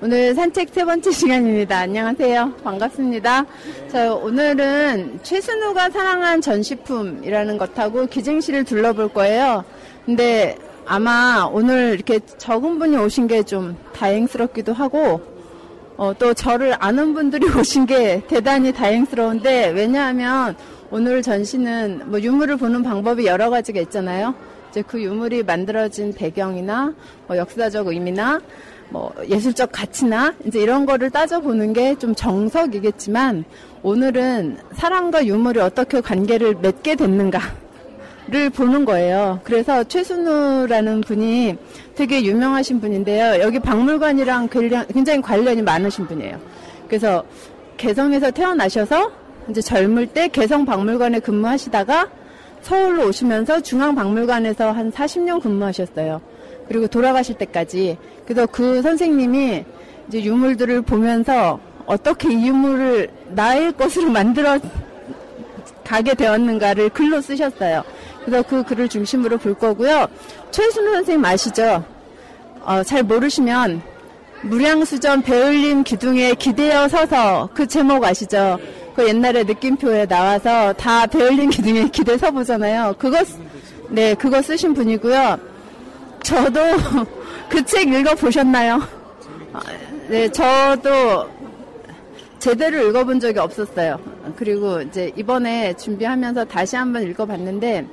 오늘 산책 세 번째 시간입니다. 안녕하세요. 반갑습니다. 자, 오늘은 최순우가 사랑한 전시품이라는 것하고 기증실을 둘러볼 거예요. 근데 아마 오늘 이렇게 적은 분이 오신 게 좀 다행스럽기도 하고, 어, 또 저를 아는 분들이 오신 게 대단히 다행스러운데, 왜냐하면 오늘 전시는 뭐 유물을 보는 방법이 여러 가지가 있잖아요. 이제 그 유물이 만들어진 배경이나 뭐 역사적 의미나 뭐 예술적 가치나 이제 이런 거를 따져보는 게 좀 정석이겠지만 오늘은 사람과 유물이 어떻게 관계를 맺게 됐는가를 보는 거예요. 그래서 최순우라는 분이 되게 유명하신 분인데요. 여기 박물관이랑 굉장히 관련이 많으신 분이에요. 그래서 개성에서 태어나셔서 이제 젊을 때 개성 박물관에 근무하시다가 서울로 오시면서 중앙박물관에서 한 40년 근무하셨어요. 그리고 돌아가실 때까지. 그래서 그 선생님이 이제 유물들을 보면서 어떻게 이 유물을 나의 것으로 만들어 가게 되었는가를 글로 쓰셨어요. 그래서 그 글을 중심으로 볼 거고요. 최순우 선생님 아시죠? 어, 잘 모르시면 무량수전 배울림 기둥에 기대어 서서 그 제목 아시죠? 그 옛날에 느낌표에 나와서 다 배울림 기둥에 기대 서 보잖아요. 그거 네 그거 쓰신 분이고요. 저도 그 책 읽어 보셨나요? 아, 네, 저도 제대로 읽어본 적이 없었어요. 그리고 이제 이번에 준비하면서 다시 한번 읽어봤는데,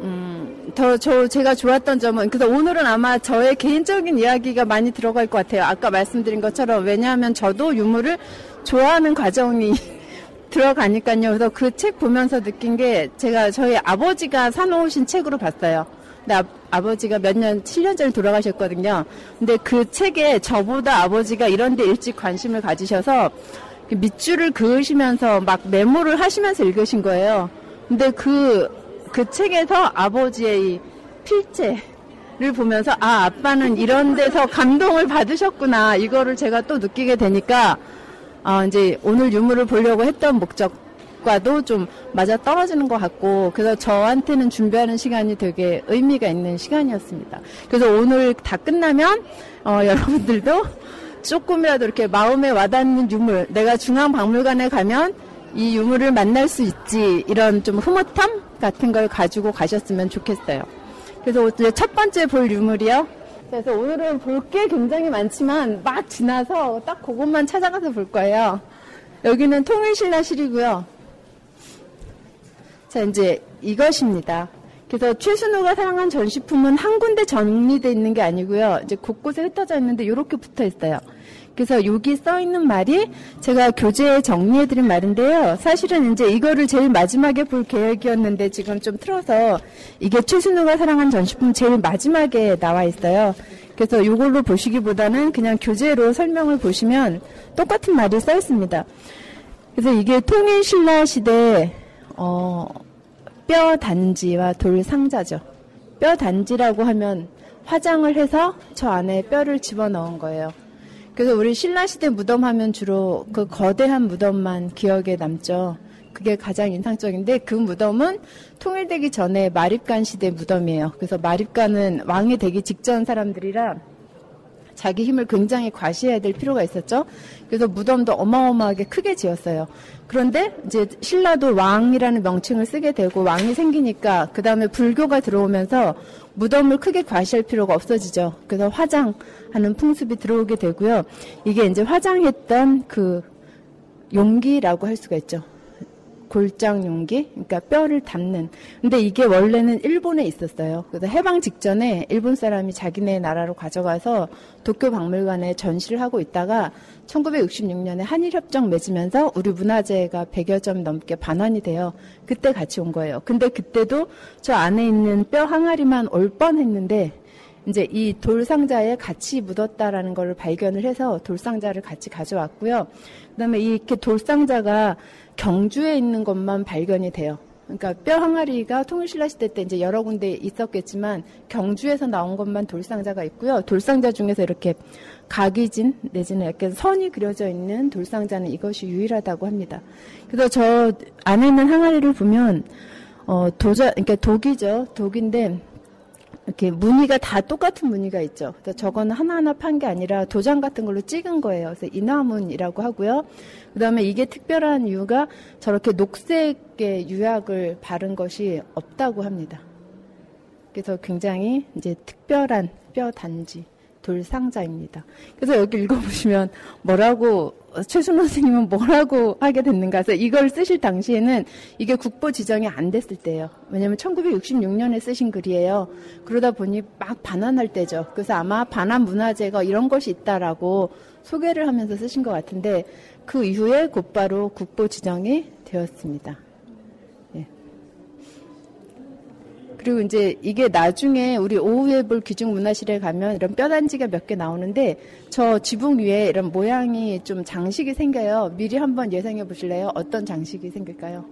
음, 더, 저, 제가 좋았던 점은, 그래서 오늘은 아마 저의 개인적인 이야기가 많이 들어갈 것 같아요. 아까 말씀드린 것처럼, 왜냐하면 저도 유물을 좋아하는 과정이 들어가니까요. 그래서 그 책 보면서 느낀 게, 제가 저희 아버지가 사놓으신 책으로 봤어요. 근데 아, 버지가 몇 년, 7년 전에 돌아가셨거든요. 근데 그 책에 저보다 아버지가 이런 데 일찍 관심을 가지셔서 밑줄을 그으시면서 막 메모를 하시면서 읽으신 거예요. 근데 그, 그 책에서 아버지의 이 필체 를 보면서 아, 아빠는 이런 데서 감동을 받으셨구나. 이거를 제가 또 느끼게 되니까, 아, 이제 오늘 유물을 보려고 했던 목적, 과도 좀 맞아 떨어지는 것 같고 그래서 저한테는 준비하는 시간이 되게 의미가 있는 시간이었습니다. 그래서 오늘 다 끝나면 어, 여러분들도 조금이라도 이렇게 마음에 와닿는 유물 내가 중앙박물관에 가면 이 유물을 만날 수 있지 이런 좀 흐뭇함 같은 걸 가지고 가셨으면 좋겠어요. 그래서 오늘 첫 번째 볼 유물이요. 그래서 오늘은 볼 게 굉장히 많지만 막 지나서 딱 그것만 찾아가서 볼 거예요. 여기는 통일신라실이고요. 자, 이제 이것입니다. 그래서 최순호가 사랑한 전시품은 한 군데 정리되어 있는 게 아니고요. 이제 곳곳에 흩어져 있는데 이렇게 붙어 있어요. 그래서 여기 써 있는 말이 제가 교재에 정리해 드린 말인데요. 사실은 이제 이거를 제일 마지막에 볼 계획이었는데 지금 좀 틀어서 이게 최순호가 사랑한 전시품 제일 마지막에 나와 있어요. 그래서 이걸로 보시기보다는 그냥 교재로 설명을 보시면 똑같은 말이 써 있습니다. 그래서 이게 통일신라 시대 어, 뼈 단지와 돌 상자죠. 뼈 단지라고 하면 화장을 해서 저 안에 뼈를 집어넣은 거예요. 그래서 우리 신라시대 무덤 하면 주로 그 거대한 무덤만 기억에 남죠. 그게 가장 인상적인데 그 무덤은 통일되기 전에 마립간 시대 무덤이에요. 그래서 마립간은 왕이 되기 직전 사람들이라 자기 힘을 굉장히 과시해야 될 필요가 있었죠. 그래서 무덤도 어마어마하게 크게 지었어요. 그런데 이제 신라도 왕이라는 명칭을 쓰게 되고 왕이 생기니까 그 다음에 불교가 들어오면서 무덤을 크게 과시할 필요가 없어지죠. 그래서 화장하는 풍습이 들어오게 되고요. 이게 이제 화장했던 그 용기라고 할 수가 있죠. 골장 용기, 그러니까 뼈를 담는. 근데 이게 원래는 일본에 있었어요. 그래서 해방 직전에 일본 사람이 자기네 나라로 가져가서 도쿄 박물관에 전시를 하고 있다가 1966년에 한일협정 맺으면서 우리 문화재가 100여 점 넘게 반환이 돼요. 그때 같이 온 거예요. 근데 그때도 저 안에 있는 뼈 항아리만 올 뻔했는데 이제 이 돌상자에 같이 묻었다라는 걸 발견을 해서 돌상자를 같이 가져왔고요. 그다음에 이렇게 돌상자가 경주에 있는 것만 발견이 돼요. 그러니까 뼈 항아리가 통일신라 시대 때 이제 여러 군데 있었겠지만 경주에서 나온 것만 돌상자가 있고요. 돌상자 중에서 이렇게 각이진 내지는 약간 선이 그려져 있는 돌상자는 이것이 유일하다고 합니다. 그래서 저 안에 있는 항아리를 보면 어 도자 그러니까 독이죠. 독인데 이렇게 무늬가 다 똑같은 무늬가 있죠. 그래서 저거는 하나하나 판 게 아니라 도장 같은 걸로 찍은 거예요. 그래서 인화문이라고 하고요. 그다음에 이게 특별한 이유가 저렇게 녹색의 유약을 바른 것이 없다고 합니다. 그래서 굉장히 이제 특별한 뼈 단지 돌 상자입니다. 그래서 여기 읽어보시면 뭐라고 최순호 선생님은 뭐라고 하게 됐는가 해서 이걸 쓰실 당시에는 이게 국보 지정이 안 됐을 때예요. 왜냐하면 1966년에 쓰신 글이에요. 그러다 보니 막 반환할 때죠. 그래서 아마 반환 문화재가 이런 것이 있다라고 소개를 하면서 쓰신 것 같은데 그 이후에 곧바로 국보 지정이 되었습니다. 그리고 이제 이게 나중에 우리 오후에 볼 귀중 문화실에 가면 이런 뼈단지가 몇 개 나오는데 저 지붕 위에 이런 모양이 좀 장식이 생겨요. 미리 한번 예상해 보실래요? 어떤 장식이 생길까요?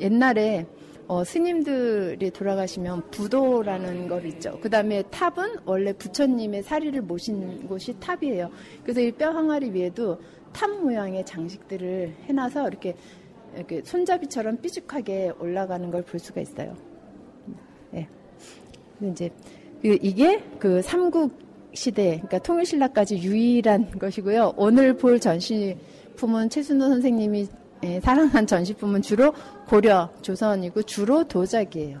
옛날에 어, 스님들이 돌아가시면 부도라는 걸 있죠. 그 다음에 탑은 원래 부처님의 사리를 모신 곳이 탑이에요. 그래서 이 뼈 항아리 위에도 탑 모양의 장식들을 해놔서 이렇게 이렇게 손잡이처럼 삐죽하게 올라가는 걸 볼 수가 있어요. 이제 그 이게 그 삼국 시대, 그러니까 통일신라까지 유일한 것이고요. 오늘 볼 전시품은 최순우 선생님이 예, 사랑한 전시품은 주로 고려, 조선이고 주로 도자기예요.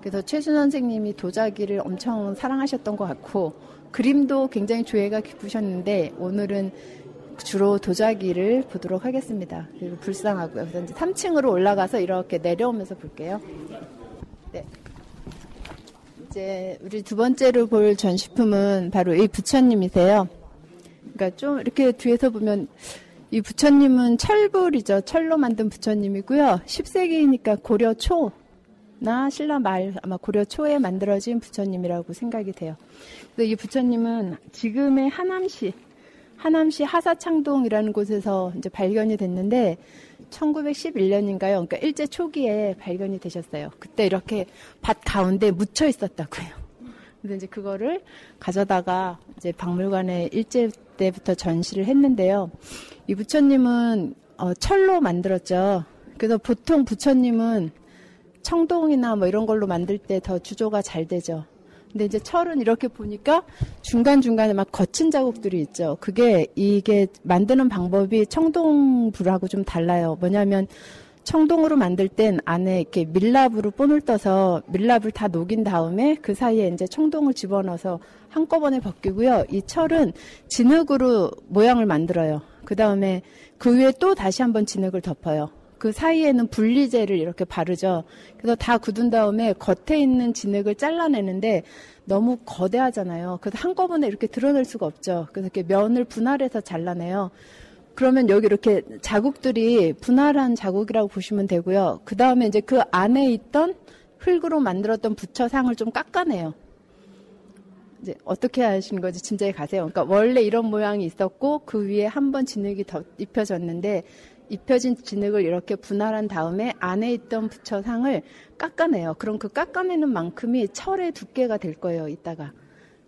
그래서 최순 선생님이 도자기를 엄청 사랑하셨던 것 같고 그림도 굉장히 조예가 깊으셨는데 오늘은 주로 도자기를 보도록 하겠습니다. 그리고 불쌍하고요. 그래서 이제 3층으로 올라가서 이렇게 내려오면서 볼게요. 네. 이제 우리 두 번째로 볼 전시품은 바로 이 부처님이세요. 그러니까 좀 이렇게 뒤에서 보면 이 부처님은 철불이죠. 철로 만든 부처님이고요. 10세기니까 고려 초나 신라 말 아마 고려 초에 만들어진 부처님이라고 생각이 돼요. 그래서 이 부처님은 지금의 하남시 하남시 하사창동이라는 곳에서 이제 발견이 됐는데 1911년인가요? 그러니까 일제 초기에 발견이 되셨어요. 그때 이렇게 밭 가운데 묻혀 있었다고요. 근데 이제 그거를 가져다가 이제 박물관에 일제 때부터 전시를 했는데요. 이 부처님은 어, 철로 만들었죠. 그래서 보통 부처님은 청동이나 뭐 이런 걸로 만들 때 더 주조가 잘 되죠. 근데 이제 철은 이렇게 보니까 중간중간에 막 거친 자국들이 있죠. 그게 이게 만드는 방법이 청동불하고 좀 달라요. 뭐냐면 청동으로 만들 땐 안에 이렇게 밀랍으로 본을 떠서 밀랍을 다 녹인 다음에 그 사이에 이제 청동을 집어넣어서 한꺼번에 벗기고요. 이 철은 진흙으로 모양을 만들어요. 그 다음에 그 위에 또 다시 한번 진흙을 덮어요. 그 사이에는 분리제를 이렇게 바르죠. 그래서 다 굳은 다음에 겉에 있는 진흙을 잘라내는데 너무 거대하잖아요. 그래서 한꺼번에 이렇게 드러낼 수가 없죠. 그래서 이렇게 면을 분할해서 잘라내요. 그러면 여기 이렇게 자국들이 분할한 자국이라고 보시면 되고요. 그 다음에 이제 그 안에 있던 흙으로 만들었던 부처상을 좀 깎아내요. 이제 어떻게 하시는 거지? 짐작이 가세요. 그러니까 원래 이런 모양이 있었고 그 위에 한 번 진흙이 더 입혀졌는데 입혀진 진흙을 이렇게 분할한 다음에 안에 있던 부처상을 깎아내요. 그럼 그 깎아내는 만큼이 철의 두께가 될 거예요, 이따가.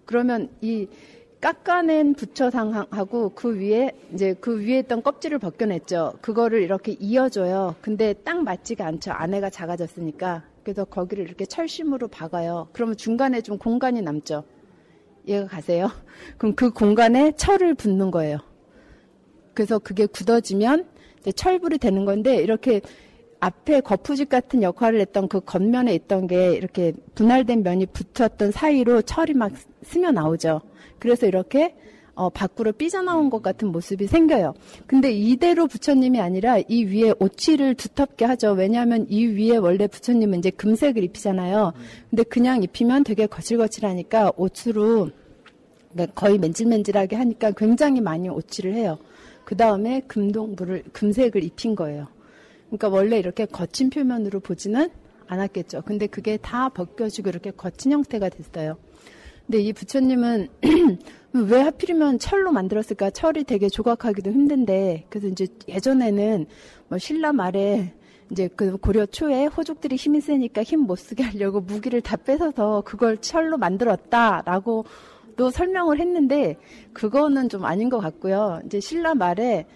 그러면 이 깎아낸 부처상하고 그 위에 이제 그 위에 있던 껍질을 벗겨냈죠. 그거를 이렇게 이어줘요. 근데 딱 맞지가 않죠. 안에가 작아졌으니까. 그래서 거기를 이렇게 철심으로 박아요. 그러면 중간에 좀 공간이 남죠. 이해가 가세요? 그럼 그 공간에 철을 붓는 거예요. 그래서 그게 굳어지면 철불이 되는 건데 이렇게 앞에 거푸집 같은 역할을 했던 그 겉면에 있던 게 이렇게 분할된 면이 붙었던 사이로 철이 막 스며 나오죠. 그래서 이렇게 어, 밖으로 삐져나온 것 같은 모습이 생겨요. 근데 이대로 부처님이 아니라 이 위에 오치를 두텁게 하죠. 왜냐하면 이 위에 원래 부처님은 이제 금색을 입히잖아요. 근데 그냥 입히면 되게 거칠거칠하니까 오치로 그러니까 거의 맨질맨질하게 하니까 굉장히 많이 오치를 해요. 그 다음에 금동물을 금색을 입힌 거예요. 그러니까 원래 이렇게 거친 표면으로 보지는 않았겠죠. 근데 그게 다 벗겨지고 이렇게 거친 형태가 됐어요. 근데 이 부처님은 왜 하필이면 철로 만들었을까? 철이 되게 조각하기도 힘든데 그래서 이제 예전에는 뭐 신라 말에 이제 그 고려 초에 호족들이 힘이 세니까 힘 못 쓰게 하려고 무기를 다 뺏어서 그걸 철로 만들었다라고 또 설명을 했는데 그거는 좀 아닌 것 같고요. 이제 신라 말에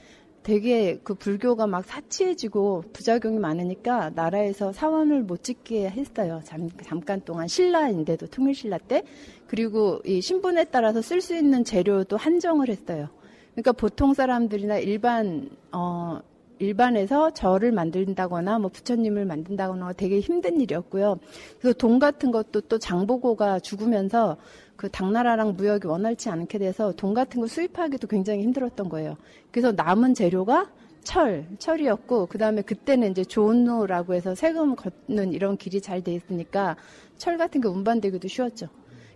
되게 그 불교가 막 사치해지고 부작용이 많으니까 나라에서 사원을 못 찍게 했어요. 잠, 잠깐 동안 신라인데도 통일신라 때 그리고 이 신분에 따라서 쓸 수 있는 재료도 한정을 했어요. 그러니까 보통 사람들이나 일반 어 일반에서 절을 만든다거나 뭐 부처님을 만든다거나 되게 힘든 일이었고요. 그래서 돈 같은 것도 또 장보고가 죽으면서 그 당나라랑 무역이 원활치 않게 돼서 돈 같은 거 수입하기도 굉장히 힘들었던 거예요. 그래서 남은 재료가 철, 철이었고, 그 다음에 그때는 이제 조노라고 해서 세금 걷는 이런 길이 잘 돼 있으니까 철 같은 게 운반되기도 쉬웠죠.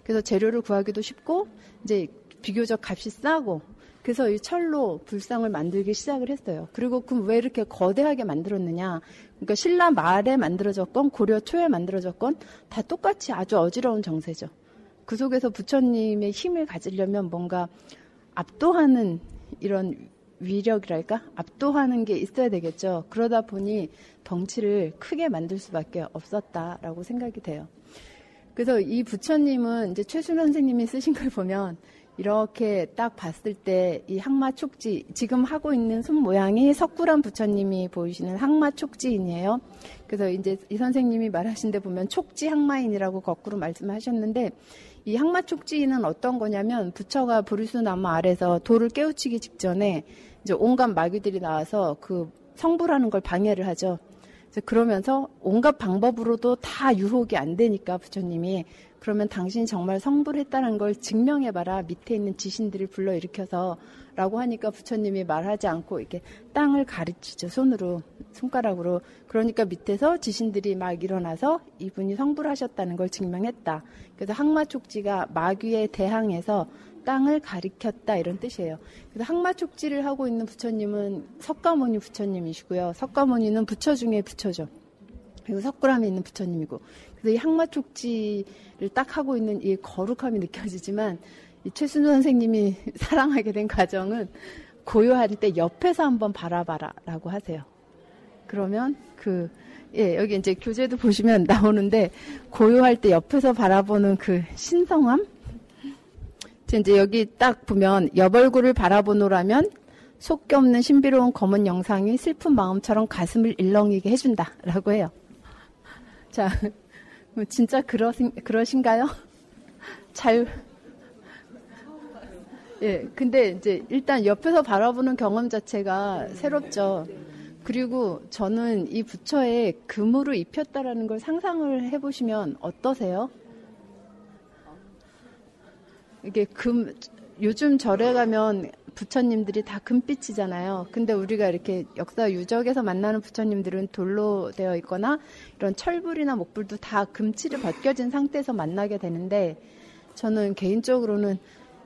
그래서 재료를 구하기도 쉽고, 이제 비교적 값이 싸고, 그래서 이 철로 불상을 만들기 시작을 했어요. 그리고 그럼 왜 이렇게 거대하게 만들었느냐? 그러니까 신라 말에 만들어졌건 고려 초에 만들어졌건 다 똑같이 아주 어지러운 정세죠. 그 속에서 부처님의 힘을 가지려면 뭔가 압도하는 이런 위력이랄까? 압도하는 게 있어야 되겠죠. 그러다 보니 덩치를 크게 만들 수밖에 없었다라고 생각이 돼요. 그래서 이 부처님은 이제 최순 선생님이 쓰신 걸 보면 이렇게 딱 봤을 때 이 항마 촉지 지금 하고 있는 손 모양이 석굴암 부처님이 보이시는 항마 촉지인이에요. 그래서 이제 이 선생님이 말하신 데 보면 촉지 항마인이라고 거꾸로 말씀하셨는데 이 항마 촉지인은 어떤 거냐면 부처가 보리수 나무 아래서 돌을 깨우치기 직전에 이제 온갖 마귀들이 나와서 그 성불하는 걸 방해를 하죠. 그러면서 온갖 방법으로도 다 유혹이 안 되니까 부처님이 그러면 당신이 정말 성불했다는 걸 증명해봐라. 밑에 있는 지신들을 불러일으켜서 라고 하니까 부처님이 말하지 않고 이렇게 땅을 가르치죠. 손으로, 손가락으로. 그러니까 밑에서 지신들이 막 일어나서 이분이 성불하셨다는 걸 증명했다. 그래서 항마촉지가 마귀에 대항해서 땅을 가리켰다 이런 뜻이에요. 그래서 항마촉지를 하고 있는 부처님은 석가모니 부처님이시고요. 석가모니는 부처 중에 부처죠. 그리고 석굴암에 있는 부처님이고. 그래서 이 항마촉지를 딱 하고 있는 이 거룩함이 느껴지지만 이 최순호 선생님이 사랑하게 된 과정은 고요할 때 옆에서 한번 바라봐라라고 하세요. 그러면 그 예, 여기 이제 교재도 보시면 나오는데 고요할 때 옆에서 바라보는 그 신성함 이제 여기 딱 보면 옆 얼굴을 바라보노라면 속기 없는 신비로운 검은 영상이 슬픈 마음처럼 가슴을 일렁이게 해준다라고 해요. 자, 뭐 진짜 그러신, 그러신가요? 잘, 예, 근데 이제 일단 옆에서 바라보는 경험 자체가 새롭죠. 그리고 저는 이 부처에 금으로 입혔다라는 걸 상상을 해보시면 어떠세요? 이게 금, 요즘 절에 가면 부처님들이 다 금빛이잖아요. 근데 우리가 이렇게 역사 유적에서 만나는 부처님들은 돌로 되어 있거나 이런 철불이나 목불도 다 금칠을 벗겨진 상태에서 만나게 되는데 저는 개인적으로는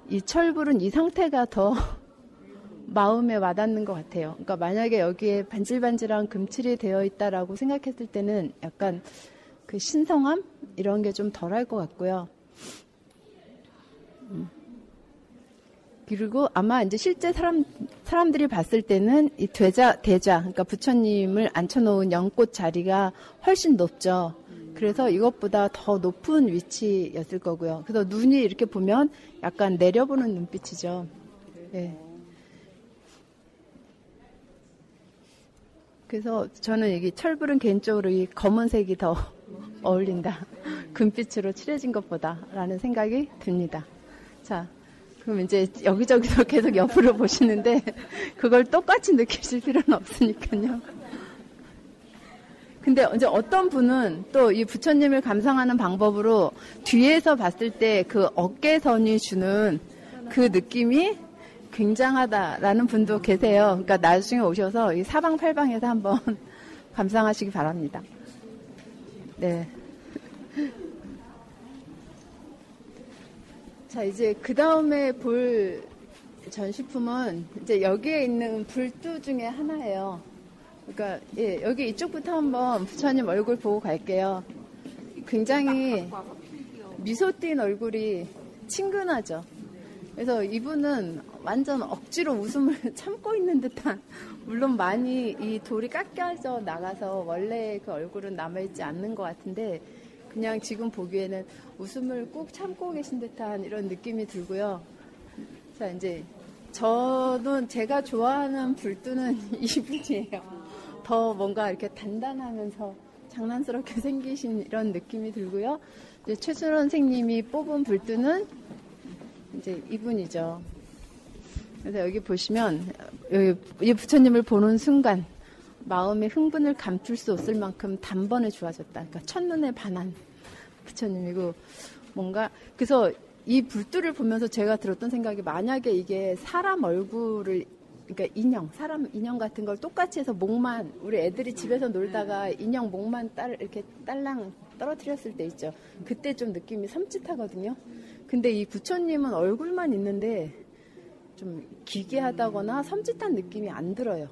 이 철불은 이 상태가 더 마음에 와닿는 것 같아요. 그러니까 만약에 여기에 반질반질한 금칠이 되어 있다라고 생각했을 때는 약간 그 신성함 이런 게 좀 덜할 것 같고요. 음. 그리고 아마 이제 실제 사람 사람들이 봤을 때는 이 대자 대자 그러니까 부처님을 앉혀놓은 연꽃 자리가 훨씬 높죠. 그래서 이것보다 더 높은 위치였을 거고요. 그래서 눈이 이렇게 보면 약간 내려보는 눈빛이죠. 네. 그래서 저는 여기 철불은 개인적으로 이 검은색이 더 어울린다. 금빛으로 칠해진 것보다라는 생각이 듭니다. 자, 그럼 이제 여기저기서 계속 옆으로 보시는데 그걸 똑같이 느끼실 필요는 없으니까요. 근데 이제 어떤 분은 또 이 부처님을 감상하는 방법으로 뒤에서 봤을 때 그 어깨선이 주는 그 느낌이 굉장하다라는 분도 계세요. 그러니까 나중에 오셔서 이 사방팔방에서 한번 감상하시기 바랍니다. 네. 자, 이제 그 다음에 볼 전시품은 이제 여기에 있는 불두 중에 하나예요. 그러니까, 예, 여기 이쪽부터 한번 부처님 얼굴 보고 갈게요. 굉장히 미소 띈 얼굴이 친근하죠. 그래서 이분은 완전 억지로 웃음을 참고 있는 듯한, 물론 많이 이 돌이 깎여져 나가서 원래 그 얼굴은 남아있지 않는 것 같은데, 그냥 지금 보기에는 웃음을 꾹 참고 계신 듯한 이런 느낌이 들고요. 자, 이제 저는 제가 좋아하는 불두는 이분이에요. 더 뭔가 이렇게 단단하면서 장난스럽게 생기신 이런 느낌이 들고요. 이제 최순원 선생님이 뽑은 불두는 이제 이분이죠. 그래서 여기 보시면 여기 이 부처님을 보는 순간 마음의 흥분을 감출 수 없을 만큼 단번에 좋아졌다. 그러니까 첫눈에 반한 부처님이고 뭔가 그래서 이 불두를 보면서 제가 들었던 생각이 만약에 이게 사람 얼굴을 그러니까 인형, 사람 인형 같은 걸 똑같이 해서 목만 우리 애들이 집에서 놀다가 인형 목만 딸 이렇게 딸랑 떨어뜨렸을 때 있죠. 그때 좀 느낌이 섬찟하거든요. 근데 이 부처님은 얼굴만 있는데 좀 기괴하다거나 섬찟한 느낌이 안 들어요.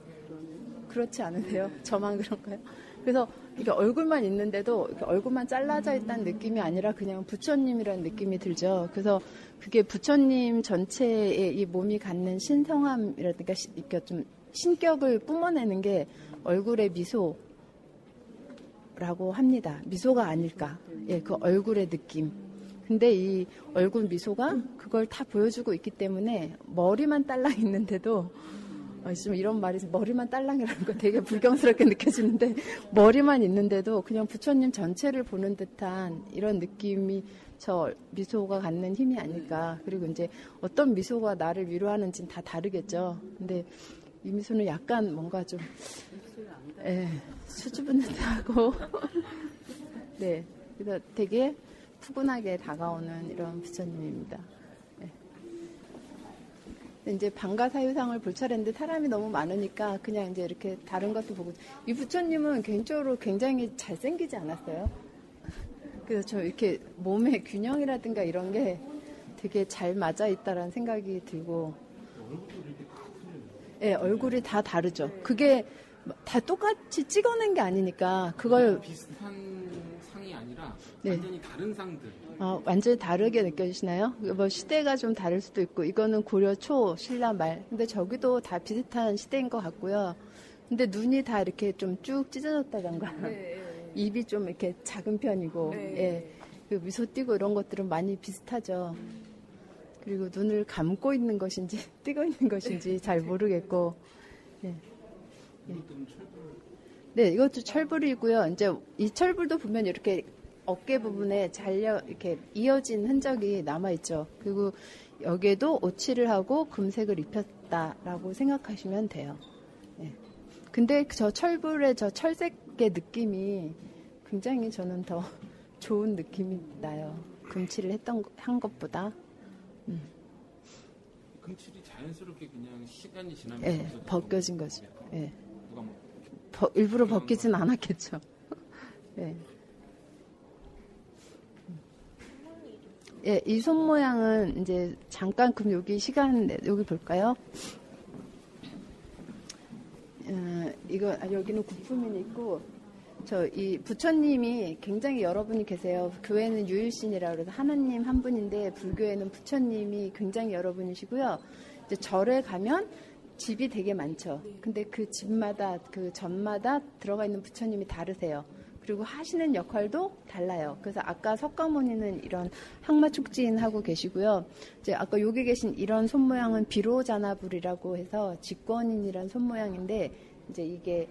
그렇지 않으세요? 저만 그런가요? 그래서 이게 얼굴만 있는데도 얼굴만 잘라져 있다는 느낌이 아니라 그냥 부처님이라는 느낌이 들죠. 그래서 그게 부처님 전체의 이 몸이 갖는 신성함이라든가 시, 이렇게 좀 신격을 뿜어내는 게 얼굴의 미소라고 합니다. 미소가 아닐까. 예, 그 얼굴의 느낌. 근데 이 얼굴 미소가 그걸 다 보여주고 있기 때문에 머리만 딸랑 있는데도 어, 좀 이런 말이 머리만 딸랑이라는 거 되게 불경스럽게 느껴지는데 머리만 있는데도 그냥 부처님 전체를 보는 듯한 이런 느낌이 저 미소가 갖는 힘이 아닐까. 그리고 이제 어떤 미소가 나를 위로하는지는 다 다르겠죠. 근데 이 미소는 약간 뭔가 좀 예, 수줍은 듯하고 네. 그래서 되게 푸근하게 다가오는 이런 부처님입니다. 이제 방가 사유상을 볼 차례인데 사람이 너무 많으니까 그냥 이제 이렇게 다른 것도 보고 이 부처님은 개인적으로 굉장히 잘생기지 않았어요? 그래서 저 이렇게 몸의 균형이라든가 이런 게 되게 잘 맞아 있다라는 생각이 들고 예, 네, 얼굴이 다 다르죠. 그게 다 똑같이 찍어낸 게 아니니까 그걸 비슷한 상이 아니라 네. 완전히 다른 상들. 어, 완전히 다르게 느껴지시나요? 뭐 시대가 좀 다를 수도 있고 이거는 고려 초 신라 말. 근데 저기도 다 비슷한 시대인 것 같고요. 근데 눈이 다 이렇게 좀 쭉 찢어졌다던가 네. 입이 좀 이렇게 작은 편이고 네. 예. 그 미소 띄고 이런 것들은 많이 비슷하죠. 그리고 눈을 감고 있는 것인지 뜨고 있는 것인지 잘 모르겠고 예. 예. 네, 이것도 철불이고요. 이제 이 철불도 보면 이렇게 어깨 부분에 잘려 이렇게 이어진 흔적이 남아 있죠. 그리고 여기에도 오칠을 하고 금색을 입혔다라고 생각하시면 돼요. 네. 근데 저 철불의 저 철색의 느낌이 굉장히 저는 더 좋은 느낌이 나요. 금칠을 했던 한 것보다. 음. 금칠이 자연스럽게 그냥 시간이 지나면 네, 벗겨진 거죠. 네. 뭐 버, 일부러 벗기진 않았겠죠. 네. 예, 이 손 모양은 이제 잠깐 그럼 여기 시간 여기 볼까요? 어, 이거 아, 여기는 구품이 있고 저 이 부처님이 굉장히 여러 분이 계세요. 교회는 유일신이라 그래서 하나님 한 분인데 불교에는 부처님이 굉장히 여러 분이시고요. 이제 절에 가면 집이 되게 많죠. 근데 그 집마다 그 전마다 들어가 있는 부처님이 다르세요. 그리고 하시는 역할도 달라요. 그래서 아까 석가모니는 이런 항마축진 하고 계시고요. 이제 아까 여기 계신 이런 손 모양은 비로자나불이라고 해서 직권인이란 손 모양인데 이제 이게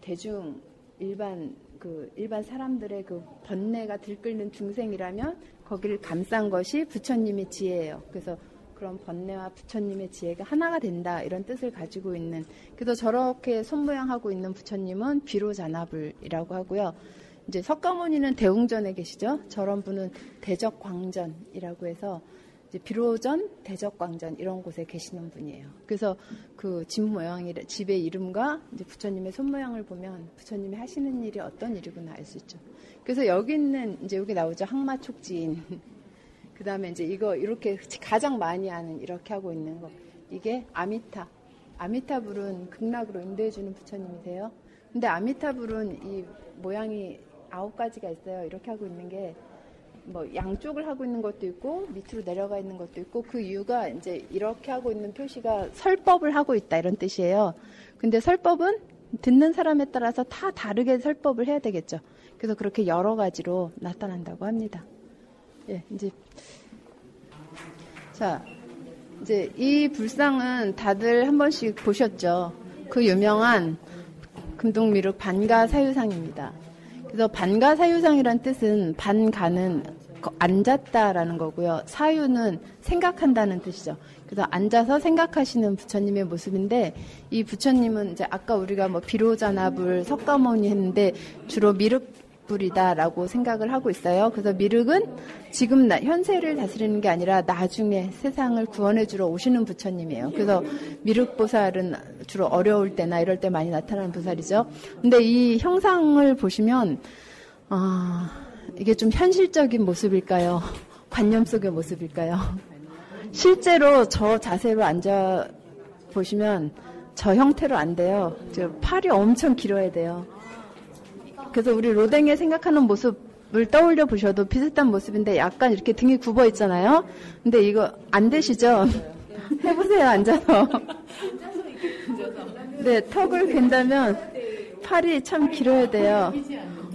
대중 일반 그 일반 사람들의 그 번뇌가 들끓는 중생이라면 거기를 감싼 것이 부처님의 지혜예요. 그래서 그런 번뇌와 부처님의 지혜가 하나가 된다 이런 뜻을 가지고 있는 그래서 저렇게 손모양하고 있는 부처님은 비로자나불이라고 하고요. 이제 석가모니는 대웅전에 계시죠. 저런 분은 대적광전이라고 해서 비로전, 대적광전 이런 곳에 계시는 분이에요. 그래서 그 집 모양이 집의 이름과 부처님의 손 모양을 보면 부처님이 하시는 일이 어떤 일이구나 알 수 있죠. 그래서 여기 있는 이제 여기 나오죠 항마촉지인 그 다음에 이제 이거 이렇게 가장 많이 하는 이렇게 하고 있는 거. 이게 아미타. 아미타불은 극락으로 인도해주는 부처님이세요. 근데 아미타불은 이 모양이 아홉 가지가 있어요. 이렇게 하고 있는 게 뭐 양쪽을 하고 있는 것도 있고 밑으로 내려가 있는 것도 있고 그 이유가 이제 이렇게 하고 있는 표시가 설법을 하고 있다 이런 뜻이에요. 근데 설법은 듣는 사람에 따라서 다 다르게 설법을 해야 되겠죠. 그래서 그렇게 여러 가지로 나타난다고 합니다. 예, 이제 자 이제 이 불상은 다들 한 번씩 보셨죠. 그 유명한 금동미륵 반가 사유상입니다. 그래서 반가 사유상이란 뜻은 반가는 앉았다라는 거고요. 사유는 생각한다는 뜻이죠. 그래서 앉아서 생각하시는 부처님의 모습인데 이 부처님은 이제 아까 우리가 뭐 비로자나불 석가모니 했는데 주로 미륵 불이다라고 생각을 하고 있어요. 그래서 미륵은 지금 나, 현세를 다스리는 게 아니라 나중에 세상을 구원해 주러 오시는 부처님이에요. 그래서 미륵 보살은 주로 어려울 때나 이럴 때 많이 나타나는 보살이죠. 근데 이 형상을 보시면 아, 이게 좀 현실적인 모습일까요? 관념 속의 모습일까요? 실제로 저 자세로 앉아 보시면 저 형태로 안 돼요. 팔이 엄청 길어야 돼요. 그래서 우리 로댕에 생각하는 모습을 떠올려 보셔도 비슷한 모습인데 약간 이렇게 등이 굽어 있잖아요. 근데 이거 안 되시죠? 해보세요, 앉아서. 네, 턱을 갠다면 팔이 참 길어야 돼요.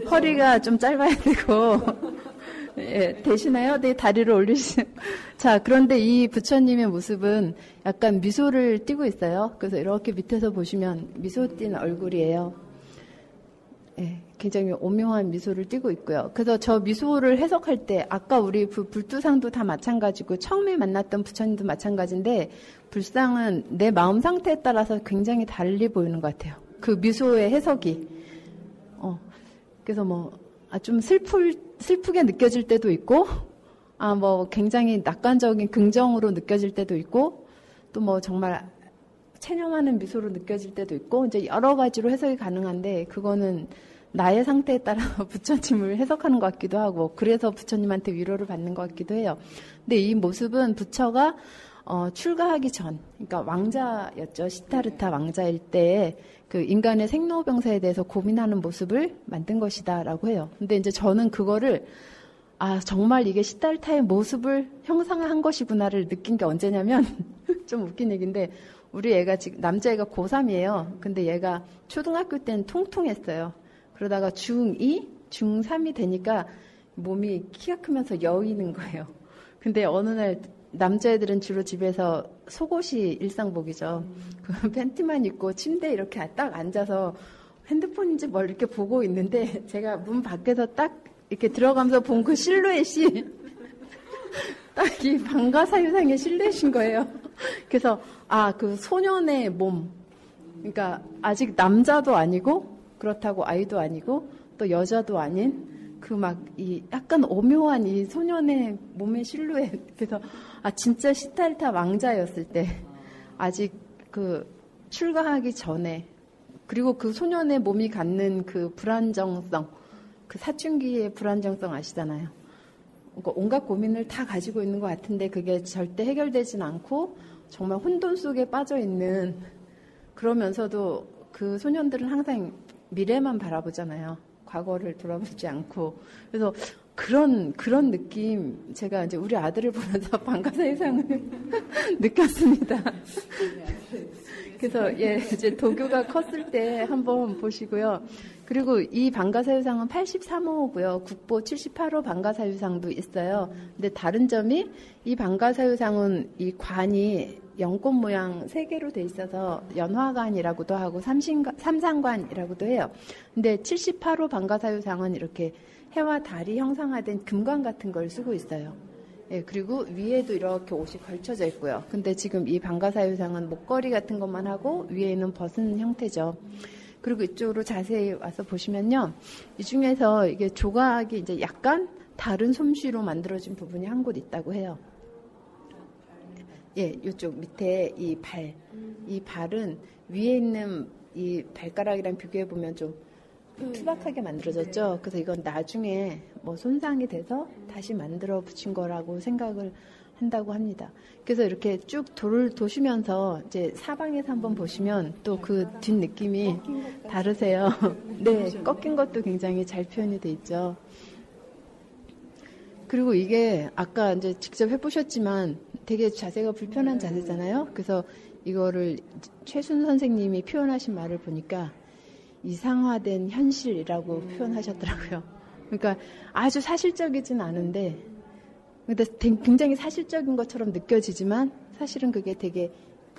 허리가 좀 짧아야 되고. 예, 되시나요? 네, 다리를 올리시. 자, 그런데 이 부처님의 모습은 약간 미소를 띠고 있어요. 그래서 이렇게 밑에서 보시면 미소 띈 얼굴이에요. 예, 굉장히 오묘한 미소를 띠고 있고요. 그래서 저 미소를 해석할 때 아까 우리 그 불두상도 다 마찬가지고 처음에 만났던 부처님도 마찬가지인데 불상은 내 마음 상태에 따라서 굉장히 달리 보이는 것 같아요. 그 미소의 해석이. 어, 그래서 뭐, 아, 좀 슬플, 슬프게 느껴질 때도 있고, 아, 뭐, 굉장히 낙관적인 긍정으로 느껴질 때도 있고, 또 뭐, 정말 체념하는 미소로 느껴질 때도 있고 이제 여러 가지로 해석이 가능한데 그거는 나의 상태에 따라 부처님을 해석하는 것 같기도 하고 그래서 부처님한테 위로를 받는 것 같기도 해요. 근데 이 모습은 부처가 어, 출가하기 전, 그러니까 왕자였죠. 시타르타 왕자일 때에 그 인간의 생로병사에 대해서 고민하는 모습을 만든 것이다라고 해요. 근데 이제 저는 그거를 아, 정말 이게 시타르타의 모습을 형상화한 것이구나를 느낀 게 언제냐면 좀 웃긴 얘기인데 우리 애가 지금 남자애가 고3이에요. 근데 얘가 초등학교 때는 통통했어요. 그러다가 중2, 중3이 되니까 몸이 키가 크면서 여이는 거예요. 근데 어느 날 남자애들은 주로 집에서 속옷이 일상복이죠. 그 팬티만 입고 침대에 이렇게 딱 앉아서 핸드폰인지 뭘 이렇게 보고 있는데 제가 문 밖에서 딱 이렇게 들어가면서 본 그 실루엣이 딱 이 방가사유상의 실루엣인 거예요. 그래서 아, 그 소년의 몸. 그러니까 아직 남자도 아니고 그렇다고 아이도 아니고 또 여자도 아닌 그 막 이 약간 오묘한 이 소년의 몸의 실루엣. 그래서 아 진짜 시탈타 왕자였을 때 아직 그 출가하기 전에 그리고 그 소년의 몸이 갖는 그 불안정성, 그 사춘기의 불안정성 아시잖아요. 그러니까 온갖 고민을 다 가지고 있는 것 같은데 그게 절대 해결되진 않고 정말 혼돈 속에 빠져 있는 그러면서도 그 소년들은 항상 미래만 바라보잖아요. 과거를 돌아보지 않고. 그래서 그런, 그런 느낌, 제가 이제 우리 아들을 보면서 방가사의상을 느꼈습니다. 그래서 예, 이제 도교가 컸을 때 한번 보시고요. 그리고 이 방가사유상은 83호고요. 국보 78호 방가사유상도 있어요. 근데 다른 점이 이 방가사유상은 이 관이 연꽃 모양 세 개로 돼 있어서 연화관이라고도 하고 삼상관이라고도 해요. 근데 78호 방가사유상은 이렇게 해와 달이 형상화된 금관 같은 걸 쓰고 있어요. 예, 그리고 위에도 이렇게 옷이 걸쳐져 있고요. 근데 지금 이 방가사유상은 목걸이 같은 것만 하고 위에는 벗은 형태죠. 그리고 이쪽으로 자세히 와서 보시면요. 이 중에서 이게 조각이 이제 약간 다른 솜씨로 만들어진 부분이 한 곳 있다고 해요. 예, 이쪽 밑에 이 발, 이 발은 위에 있는 이 발가락이랑 비교해 보면 좀 투박하게 만들어졌죠. 그래서 이건 나중에 뭐 손상이 돼서 다시 만들어 붙인 거라고 생각을 한다고 합니다. 그래서 이렇게 쭉 돌을 도시면서 이제 사방에서 한번 보시면 또 그 뒷 느낌이 다르세요. 네, 꺾인 것도 굉장히 잘 표현이 돼 있죠. 그리고 이게 아까 이제 직접 해보셨지만 되게 자세가 불편한 자세잖아요. 그래서 이거를 최순 선생님이 표현하신 말을 보니까 이상화된 현실이라고 표현하셨더라고요. 그러니까 아주 사실적이진 않은데 굉장히 사실적인 것처럼 느껴지지만 사실은 그게 되게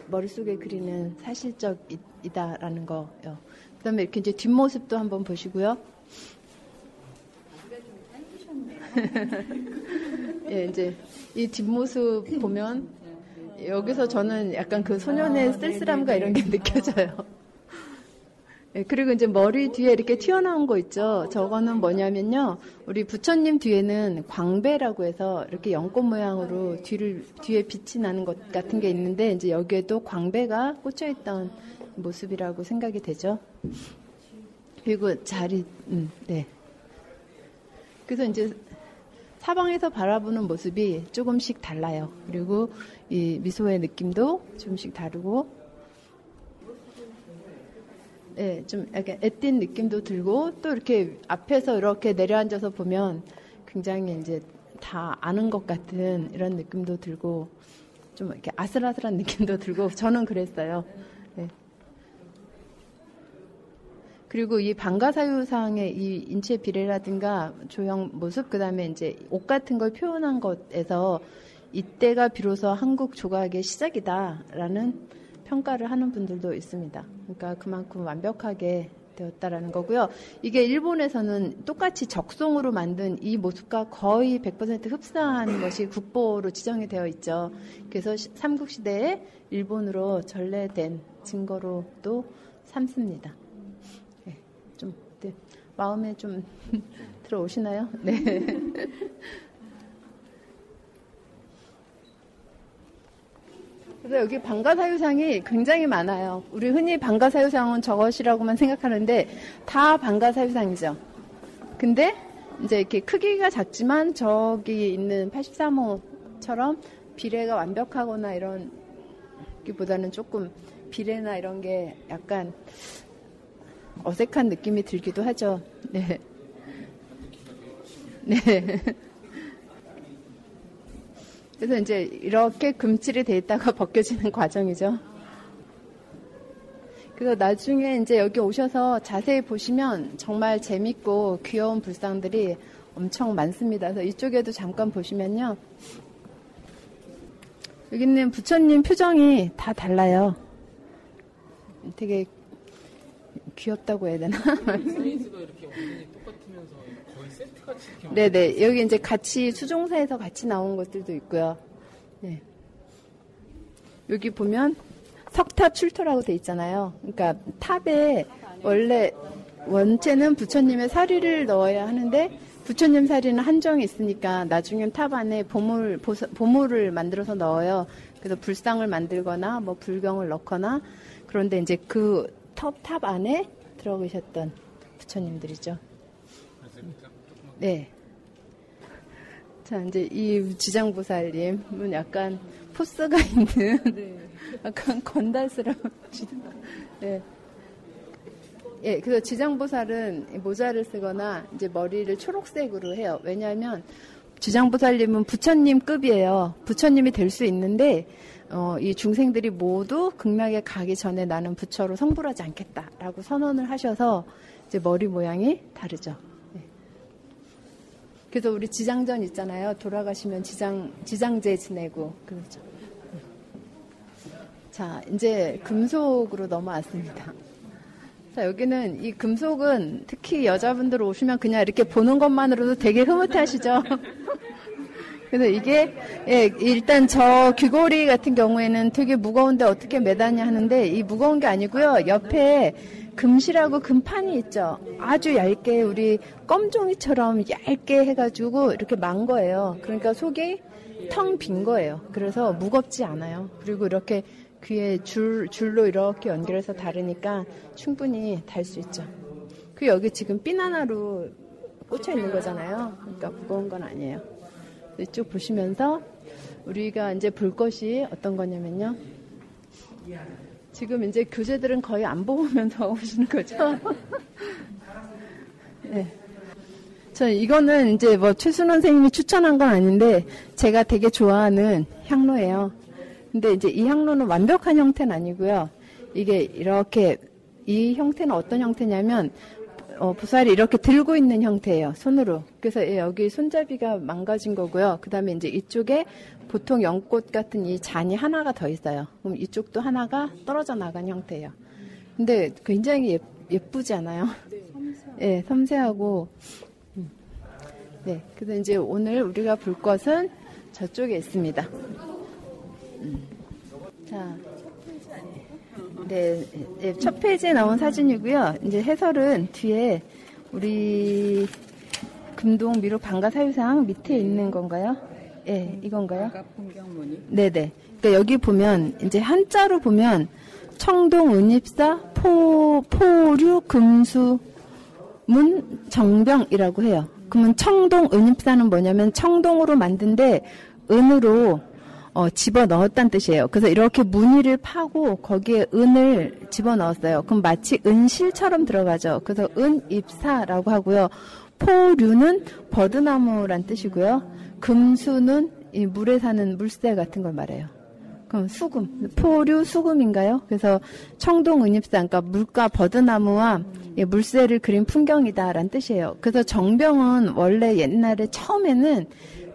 머릿속에 그리는 사실적이다라는 거요. 그 다음에 이렇게 이제 뒷모습도 한번 보시고요. 예, 이제 이 뒷모습 보면 여기서 저는 약간 그 소년의 쓸쓸함과 이런 게 느껴져요. 예, 그리고 이제 머리 뒤에 이렇게 튀어나온 거 있죠. 저거는 뭐냐면요. 우리 부처님 뒤에는 광배라고 해서 이렇게 연꽃 모양으로 뒤를, 뒤에 빛이 나는 것 같은 게 있는데 이제 여기에도 광배가 꽂혀 있던 모습이라고 생각이 되죠. 그리고 자리, 음, 네. 그래서 이제 사방에서 바라보는 모습이 조금씩 달라요. 그리고 이 미소의 느낌도 조금씩 다르고 예, 좀 약간 애띤 느낌도 들고 또 이렇게 앞에서 이렇게 내려앉아서 보면 굉장히 이제 다 아는 것 같은 이런 느낌도 들고 좀 이렇게 아슬아슬한 느낌도 들고 저는 그랬어요. 네. 그리고 이 방가사유상의 이 인체 비례라든가 조형 모습 그다음에 이제 옷 같은 걸 표현한 것에서 이때가 비로소 한국 조각의 시작이다라는 평가를 하는 분들도 있습니다. 그러니까 그만큼 완벽하게 되었다라는 거고요. 이게 일본에서는 똑같이 적송으로 만든 이 모습과 거의 100% 흡사한 것이 국보로 지정이 되어 있죠. 그래서 삼국 시대에 일본으로 전래된 증거로도 삼습니다. 네, 좀 네, 마음에 좀 들어오시나요? 네. 그래서 여기 방가사유상이 굉장히 많아요. 우리 흔히 방가사유상은 저것이라고만 생각하는데 다 방가사유상이죠. 근데 이제 이렇게 크기가 작지만 저기 있는 83호처럼 비례가 완벽하거나 이런 기보다는 조금 비례나 이런 게 약간 어색한 느낌이 들기도 하죠. 네. 네. 그래서 이제 이렇게 금칠이 돼 있다가 벗겨지는 과정이죠. 그래서 나중에 이제 여기 오셔서 자세히 보시면 정말 재밌고 귀여운 불상들이 엄청 많습니다. 그래서 이쪽에도 잠깐 보시면요. 여기 있는 부처님 표정이 다 달라요. 되게 귀엽다고 해야 되나? 네네. 여기 이제 같이 수종사에서 같이 나온 것들도 있고요. 네. 여기 보면 석탑 출토라고 돼 있잖아요. 그러니까 탑에 원래 원체는 부처님의 사리를 넣어야 하는데 부처님 사리는 한정이 있으니까 나중엔 탑 안에 보물 보사- 보물을 만들어서 넣어요. 그래서 불상을 만들거나 뭐 불경을 넣거나 그런데 이제 그 탑 탑 안에 들어 계셨던 부처님들이죠. 네. 자, 이제 이 지장보살님은 약간 force가 있는 약간 건달스러운 네. 예, 그래서 지장보살은 모자를 쓰거나 이제 머리를 초록색으로 해요. 왜냐하면 지장보살님은 부처님 급이에요. 부처님이 될 수 있는데 어, 이 중생들이 모두 극락에 가기 전에 나는 부처로 성불하지 않겠다라고 선언을 하셔서 이제 머리 모양이 다르죠. 예. 그래서 우리 지장전 있잖아요. 돌아가시면 지장 지장제 지내고 그러죠. 자, 이제 금속으로 넘어왔습니다. 자, 여기는 이 금속은 특히 여자분들 오시면 그냥 이렇게 보는 것만으로도 되게 흐뭇해 하시죠? 그래서 이게, 예, 일단 저 귀걸이 같은 경우에는 되게 무거운데 어떻게 매다냐 하는데 이 무거운 게 아니고요. 옆에 금실하고 금판이 있죠. 아주 얇게 우리 껌종이처럼 얇게 해가지고 이렇게 만 거예요. 그러니까 속이 텅 빈 거예요. 그래서 무겁지 않아요. 그리고 이렇게 귀에 줄, 줄로 이렇게 연결해서 다르니까 충분히 달 수 있죠. 그 여기 지금 핀 하나로 꽂혀 있는 거잖아요. 그러니까 무거운 건 아니에요. 이쪽 보시면서 우리가 이제 볼 것이 어떤 거냐면요. 지금 이제 교재들은 거의 안 보면서 오시는 거죠. 네. 저 이거는 이제 뭐 최순원 선생님이 추천한 건 아닌데 제가 되게 좋아하는 향로예요. 근데 이제 이 향로는 완벽한 형태는 아니고요. 이게 이렇게 이 형태는 어떤 형태냐면 어, 보살이 이렇게 들고 있는 형태예요. 손으로. 그래서 예, 여기 손잡이가 망가진 거고요. 그 다음에 이제 이쪽에 보통 연꽃 같은 이 잔이 하나가 더 있어요. 그럼 이쪽도 하나가 떨어져 나간 형태예요. 근데 굉장히 예, 예쁘지 않아요? 네, 섬세하고. 음. 네, 그래서 이제 오늘 우리가 볼 것은 저쪽에 있습니다. 음. 자, 네, 네, 첫 페이지에 나온 사진이고요. 이제 해설은 뒤에 우리 금동 미륵 방가 사유상 밑에 있는 건가요? 예, 네, 이건가요? 네 네. 그러니까 여기 보면 이제 한자로 보면 청동 은입사 포 포류 금수 문 정병이라고 해요. 그러면 청동 은입사는 뭐냐면 청동으로 만든데 은으로 어, 집어 넣었다는 뜻이에요. 그래서 이렇게 무늬를 파고 거기에 은을 집어 넣었어요. 그럼 마치 은실처럼 들어가죠. 그래서 은입사라고 하고요. 포류는 버드나무란 뜻이고요. 금수는 이 물에 사는 물새 같은 걸 말해요. 그럼 수금, 포류 수금인가요? 그래서 청동 은입사, 그러니까 물과 버드나무와 물새를 그린 풍경이다라는 뜻이에요. 그래서 정병은 원래 옛날에 처음에는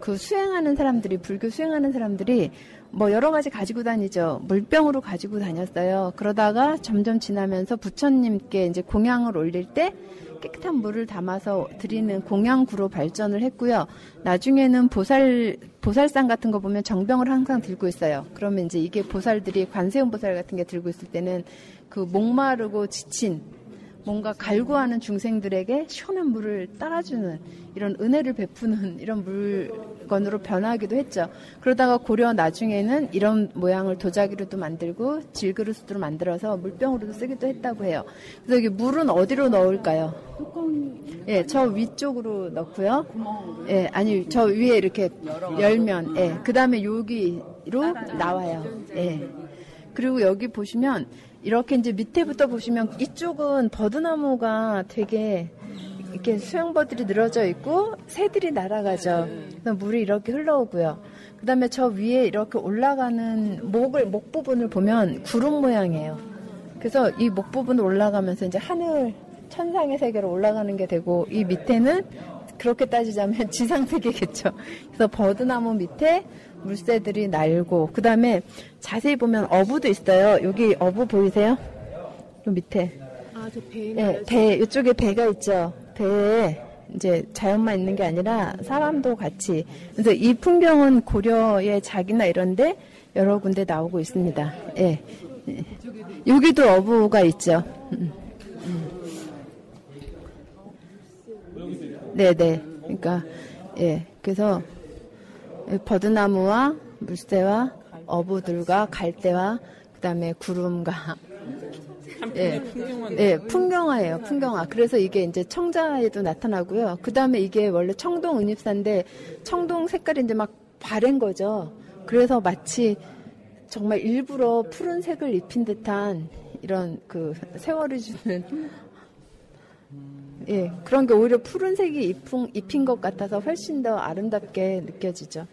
그 수행하는 사람들이 불교 수행하는 사람들이 뭐 여러 가지 가지고 다니죠. 물병으로 가지고 다녔어요. 그러다가 점점 지나면서 부처님께 이제 공양을 올릴 때 깨끗한 물을 담아서 드리는 공양구로 발전을 했고요. 나중에는 보살 보살상 같은 거 보면 정병을 항상 들고 있어요. 그러면 이제 이게 보살들이 관세음 보살 같은 게 들고 있을 때는 그 목마르고 지친 뭔가 갈구하는 중생들에게 시원한 물을 따라주는 이런 은혜를 베푸는 이런 물건으로 변하기도 했죠. 그러다가 고려 나중에는 이런 모양을 도자기로도 만들고 질그릇으로 만들어서 물병으로도 쓰기도 했다고 해요. 그래서 여기 물은 어디로 넣을까요? 예, 저 위쪽으로 넣고요. 예, 아니 저 위에 이렇게 열면, 예, 그 다음에 여기로 나와요. 예. 그리고 여기 보시면 이렇게 이제 밑에부터 보시면 이쪽은 버드나무가 되게 이렇게 수영버들이 늘어져 있고 새들이 날아가죠. 그래서 물이 이렇게 흘러오고요. 그 다음에 저 위에 이렇게 올라가는 목을, 목 부분을 보면 구름 모양이에요. 그래서 이 목 부분 올라가면서 이제 하늘, 천상의 세계로 올라가는 게 되고 이 밑에는 그렇게 따지자면 지상 세계겠죠. 그래서 버드나무 밑에 물새들이 날고 그 다음에 자세히 보면 어부도 있어요. 여기 어부 보이세요? 요 밑에. 아, 저 배. 네, 배 이쪽에 배가 있죠. 배에 이제 자연만 있는 게 아니라 사람도 같이. 그래서 이 풍경은 고려의 자기나 이런데 여러 군데 나오고 있습니다. 예. 네. 여기도 어부가 있죠. 음. 음. 네네. 네. 그러니까 예. 그래서 버드나무와 물새와 어부들과 갈대와 그다음에 구름과 예, 예, 풍경화예요, 풍경화. 그래서 이게 이제 청자에도 나타나고요. 그 다음에 이게 원래 청동 은입사인데 청동 색깔이 이제 막 바랜 거죠. 그래서 마치 정말 일부러 푸른색을 입힌 듯한 이런 그 세월을 주는 예, 그런 게 오히려 푸른색이 입힌, 입힌 것 같아서 훨씬 더 아름답게 느껴지죠.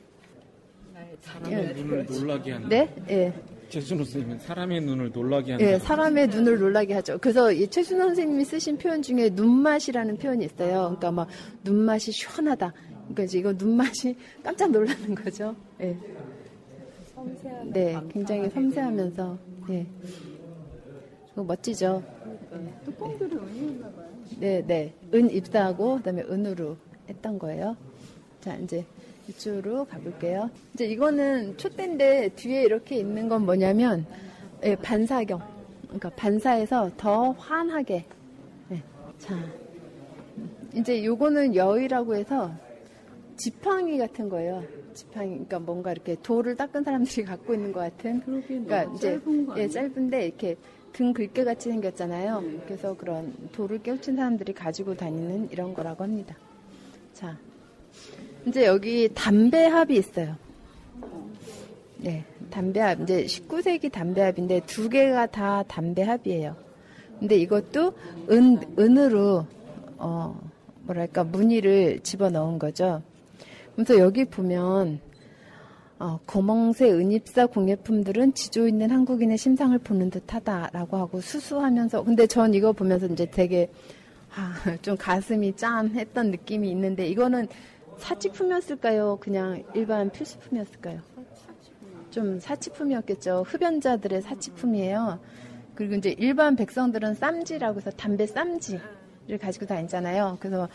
사람의 예. 눈을 놀라게 하는. 네, 예. 최순호 선생님은 사람의 눈을 놀라게 하는. 예, 사람의 눈을 놀라게 하죠. 그래서 이 최순호 선생님이 쓰신 표현 중에 눈맛이라는 표현이 있어요. 그러니까 막 눈맛이 시원하다. 그러니까 이거 눈맛이 깜짝 놀라는 거죠. 예. 네, 굉장히 섬세하면서, 예. 멋지죠. 뚜껑들은 은이었나 봐요. 네, 네. 은 입사하고 그다음에 은으로 했던 거예요. 자, 이제 이쪽으로 가볼게요. 이제 이거는 촛대인데 뒤에 이렇게 있는 건 뭐냐면 예, 반사경. 그러니까 반사해서 더 환하게. 예. 자, 이제 요거는 여의라고 해서 지팡이 같은 거예요. 지팡이, 그러니까 뭔가 이렇게 돌을 닦은 사람들이 갖고 있는 것 같은. 그러니까 이제 예, 짧은데 이렇게 등 긁게 같이 생겼잖아요. 그래서 그런 돌을 깨우친 사람들이 가지고 다니는 이런 거라고 합니다. 자, 이제 여기 담배합이 있어요. 네, 담배합. 이제 19세기 담배합인데 두 개가 다 담배합이에요. 근데 이것도 은, 은으로, 어, 뭐랄까, 무늬를 집어 넣은 거죠. 그래서 여기 보면 어, 거멍새 은입사 공예품들은 지조 있는 한국인의 심상을 보는 듯하다라고 하고 수수하면서 근데 전 이거 보면서 이제 되게 아, 좀 가슴이 짠했던 느낌이 있는데 이거는 사치품이었을까요? 그냥 일반 필수품이었을까요? 좀 사치품이었겠죠. 흡연자들의 사치품이에요. 그리고 이제 일반 백성들은 쌈지라고 해서 담배 쌈지를 가지고 다니잖아요. 그래서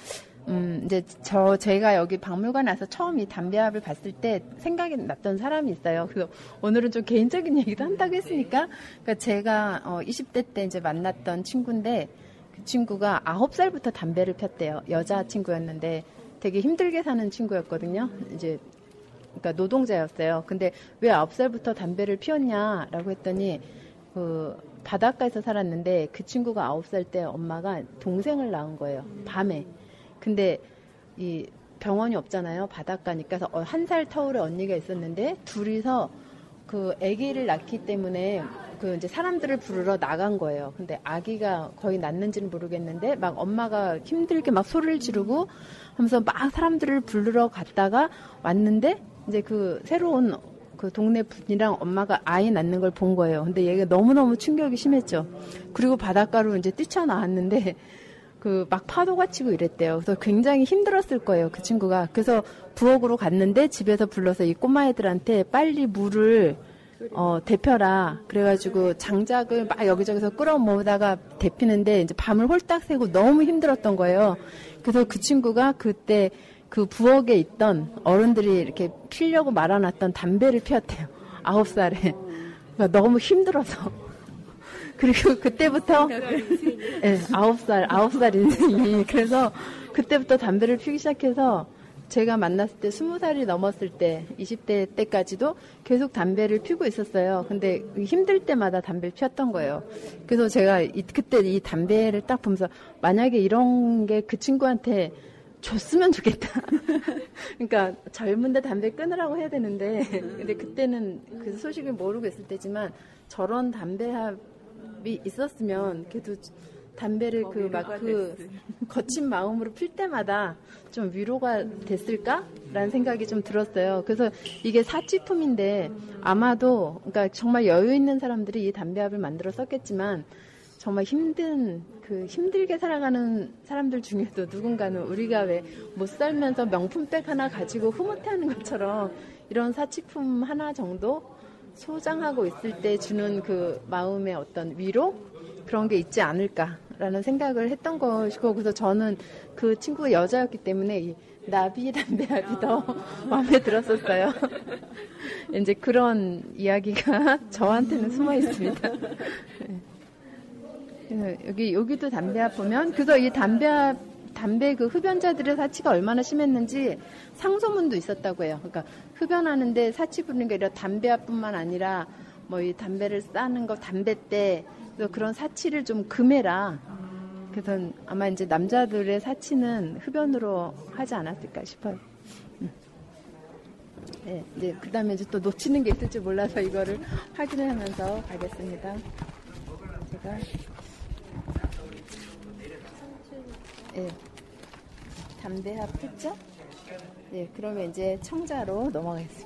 음 이제 저 제가 여기 박물관 와서 처음 이 담배합을 봤을 때 생각이 났던 사람이 있어요. 그래서 오늘은 좀 개인적인 얘기도 한다고 했으니까 그러니까 제가 어 20대 때 이제 만났던 친구인데 그 친구가 9살부터 담배를 폈대요. 여자 친구였는데 되게 힘들게 사는 친구였거든요. 이제 그러니까 노동자였어요. 근데 왜 9살부터 담배를 피웠냐라고 했더니 그 바닷가에서 살았는데 그 친구가 9살 때 엄마가 동생을 낳은 거예요. 밤에. 근데 이 병원이 없잖아요. 바닷가니까 그래서 한 살 터울의 언니가 있었는데 둘이서 그 아기를 낳기 때문에 그 이제 사람들을 부르러 나간 거예요. 근데 아기가 거의 낳는지는 모르겠는데 막 엄마가 힘들게 막 소리를 지르고 하면서 막 사람들을 부르러 갔다가 왔는데 이제 그 새로운 그 동네 분이랑 엄마가 아이 낳는 걸 본 거예요. 근데 얘가 너무너무 충격이 심했죠. 그리고 바닷가로 이제 뛰쳐나왔는데 그 막 파도가 치고 이랬대요. 그래서 굉장히 힘들었을 거예요. 그 친구가. 그래서 부엌으로 갔는데 집에서 불러서 이 꼬마애들한테 빨리 물을 어, 데펴라. 그래가지고 장작을 막 여기저기서 끌어모으다가 데피는데 이제 밤을 홀딱 새고 너무 힘들었던 거예요. 그래서 그 친구가 그때 그 부엌에 있던 어른들이 이렇게 피려고 말아놨던 담배를 피웠대요. 아홉 살에. 그러니까 너무 힘들어서. 그리고 그때부터 예, 아홉 살, 아홉 살 인생이 그래서 그때부터 담배를 피기 시작해서 제가 만났을 때 스무 살이 넘었을 때 20대 때까지도 계속 담배를 피고 있었어요. 근데 힘들 때마다 담배를 피웠던 거예요. 그래서 제가 이, 그때 이 담배를 딱 보면서 만약에 이런 게 그 친구한테 줬으면 좋겠다. 그러니까 젊은데 담배 끊으라고 해야 되는데 근데 그때는 그 소식을 모르고 있을 때지만 저런 담배 합이 있었으면 그래도 담배를 그막그 거친 마음으로 필 때마다 좀 위로가 됐을까라는 생각이 좀 들었어요. 그래서 이게 사치품인데 아마도 그러니까 정말 여유 있는 사람들이 이 담배합을 만들어 썼겠지만 정말 힘든 그 힘들게 살아가는 사람들 중에도 누군가는 우리가 왜 못 살면서 명품백 하나 가지고 흐뭇해하는 것처럼 이런 사치품 하나 정도 소장하고 있을 때 주는 그 마음의 어떤 위로 그런 게 있지 않을까라는 생각을 했던 것이고 그래서 저는 그 친구가 여자였기 때문에 이 나비 담배합이 더 마음에 들었었어요. 이제 그런 이야기가 저한테는 숨어 있습니다. 그래서 여기 여기도 담배합 보면 그래서 이 담배합 담배 그 흡연자들의 사치가 얼마나 심했는지 상소문도 있었다고 해요. 그러니까 흡연하는데 사치 부르는 게 아니라 담배합뿐만 아니라 뭐 이 담배를 싸는 거 담배 때 그런 사치를 좀 금해라. 그래서 아마 이제 남자들의 사치는 흡연으로 하지 않았을까 싶어요. 음. 네, 이제 그다음에 이제 또 놓치는 게 있을지 몰라서 이거를 확인을 하면서 가겠습니다. 제가 예. 담배합 했죠? 네, 그러면 이제 청자로 넘어가겠습니다.